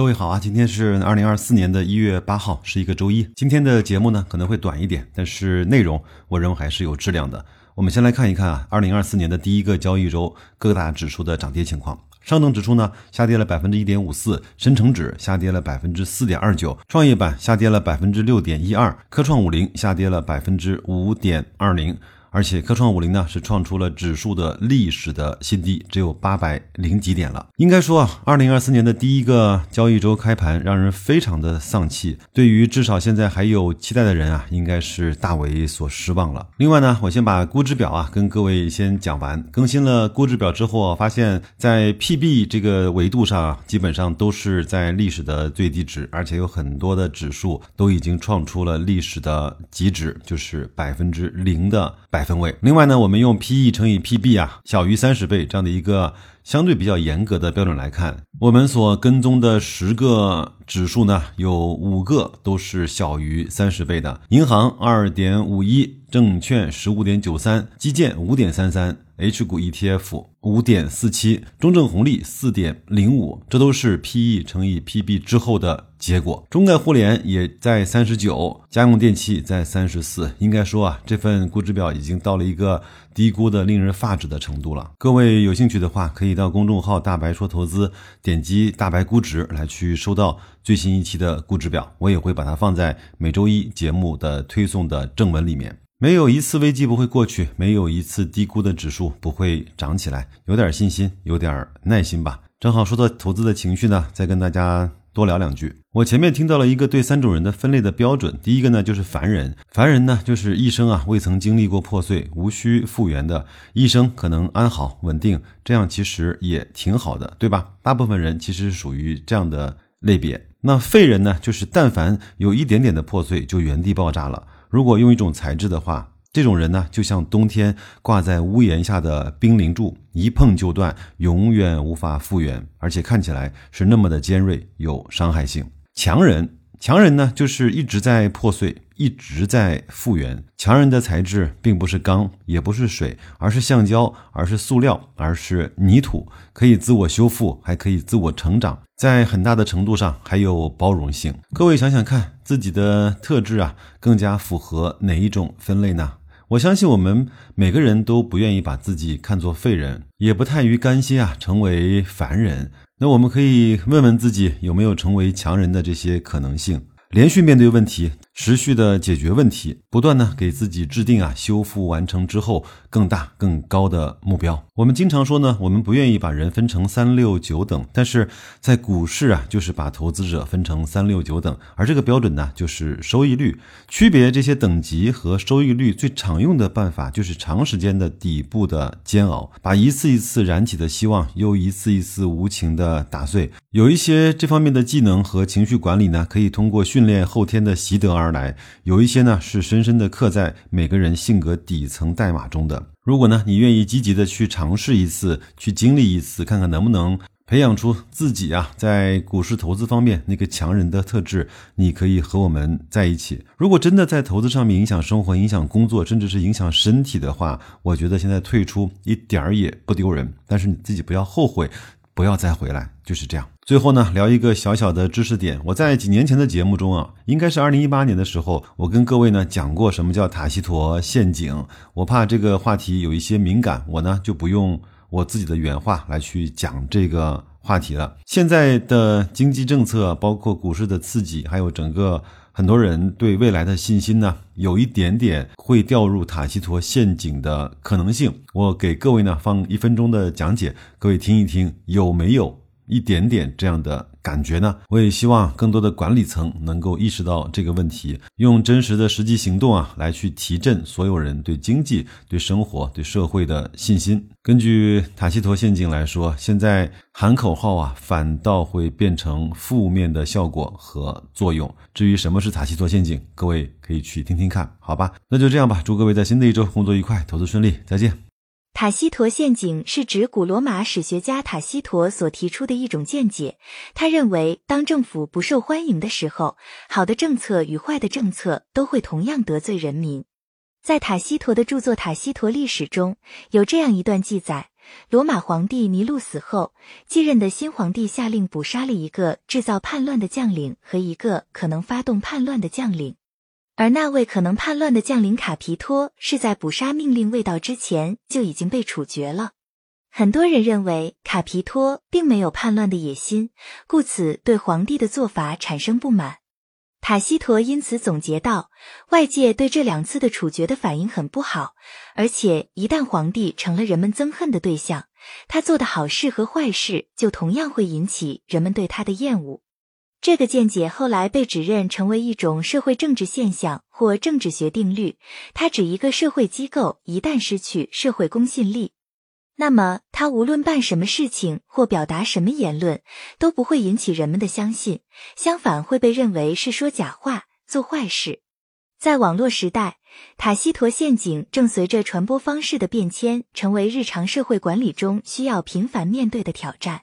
各位好啊，今天是二零二四年的一月八号，是一个周一。今天的节目呢可能会短一点，但是内容我认为还是有质量的。我们先来看一看啊，二零二四年的第一个交易周各大指数的涨跌情况。上证指数呢下跌了百分之一点五四，深成指下跌了百分之四点二九，创业板下跌了百分之六点一二，科创五零下跌了百分之五点二零。而且科创五零呢是创出了指数的历史的新低，只有八百零几点了。应该说啊，二零二四年的第一个交易周开盘让人非常的丧气。对于至少现在还有期待的人啊，应该是大为所失望了。另外呢，我先把估值表啊跟各位先讲完。更新了估值表之后，发现，在 PB 这个维度上，基本上都是在历史的最低值，而且有很多的指数都已经创出了历史的极值，就是百分之零的百。百分位。另外呢，我们用 P/E 乘以 P/B 啊，小于三十倍这样的一个相对比较严格的标准来看，我们所跟踪的十个指数呢，有五个都是小于三十倍的。银行二点五一，证券十五点九三，基建五点三三。H 股 ETF 五点四七，中证红利四点零五，这都是 PE 乘以 PB 之后的结果。中概互联也在三十九，家用电器在三十四。应该说啊，这份估值表已经到了一个低估的令人发指的程度了。各位有兴趣的话，可以到公众号“大白说投资”，点击“大白估值”来去收到最新一期的估值表。我也会把它放在每周一节目的推送的正文里面。没有一次危机不会过去，没有一次低估的指数不会涨起来。有点信心，有点耐心吧。正好说到投资的情绪呢，再跟大家多聊两句。我前面听到了一个对三种人的分类的标准，第一个呢就是凡人，凡人呢就是一生啊未曾经历过破碎，无需复原的，一生可能安好稳定，这样其实也挺好的，对吧？大部分人其实是属于这样的类别。那废人呢，就是但凡有一点点的破碎，就原地爆炸了。如果用一种材质的话，这种人呢，就像冬天挂在屋檐下的冰凌柱，一碰就断，永远无法复原，而且看起来是那么的尖锐，有伤害性。强人，强人呢，就是一直在破碎，一直在复原。强人的材质并不是钢，也不是水，而是橡胶，而是塑料，而是泥土，可以自我修复，还可以自我成长。在很大的程度上还有包容性。各位想想看，自己的特质啊，更加符合哪一种分类呢？我相信我们每个人都不愿意把自己看作废人，也不太于甘心啊成为凡人。那我们可以问问自己，有没有成为强人的这些可能性？连续面对问题，持续的解决问题，不断呢给自己制定啊修复完成之后更大更高的目标。我们经常说呢，我们不愿意把人分成三六九等，但是在股市啊，就是把投资者分成三六九等，而这个标准呢，就是收益率。区别这些等级和收益率最常用的办法，就是长时间的底部的煎熬，把一次一次燃起的希望，又一次一次无情的打碎。有一些这方面的技能和情绪管理呢，可以通过训。练后天的习得而来，有一些呢是深深的刻在每个人性格底层代码中的。如果呢你愿意积极的去尝试一次，去经历一次，看看能不能培养出自己啊在股市投资方面那个强人的特质，你可以和我们在一起。如果真的在投资上面影响生活、影响工作，甚至是影响身体的话，我觉得现在退出一点儿也不丢人。但是你自己不要后悔。不要再回来，就是这样。最后呢，聊一个小小的知识点。我在几年前的节目中啊，应该是二零一八年的时候，我跟各位呢讲过什么叫塔西佗陷阱。我怕这个话题有一些敏感，我呢就不用我自己的原话来去讲这个话题了。现在的经济政策，包括股市的刺激，还有整个。很多人对未来的信心呢，有一点点会掉入塔西佗陷阱的可能性。我给各位呢放一分钟的讲解，各位听一听，有没有一点点这样的？感觉呢？我也希望更多的管理层能够意识到这个问题，用真实的实际行动啊，来去提振所有人对经济、对生活、对社会的信心。根据塔西佗陷阱来说，现在喊口号啊，反倒会变成负面的效果和作用。至于什么是塔西佗陷阱，各位可以去听听看，好吧？那就这样吧，祝各位在新的一周工作愉快，投资顺利，再见。塔西佗陷阱是指古罗马史学家塔西佗所提出的一种见解。他认为，当政府不受欢迎的时候，好的政策与坏的政策都会同样得罪人民。在塔西佗的著作《塔西佗历史》中有这样一段记载：罗马皇帝尼禄死后，继任的新皇帝下令捕杀了一个制造叛乱的将领和一个可能发动叛乱的将领，而那位可能叛乱的将领卡皮托是在捕杀命令未到之前就已经被处决了。很多人认为卡皮托并没有叛乱的野心，故此对皇帝的做法产生不满。塔西佗因此总结道：“外界对这两次的处决的反应很不好，而且一旦皇帝成了人们憎恨的对象，他做的好事和坏事就同样会引起人们对他的厌恶。”这个见解后来被指认成为一种社会政治现象或政治学定律，它指一个社会机构一旦失去社会公信力。那么，他无论办什么事情或表达什么言论，都不会引起人们的相信，相反会被认为是说假话、做坏事。在网络时代，塔西佗陷阱正随着传播方式的变迁，成为日常社会管理中需要频繁面对的挑战。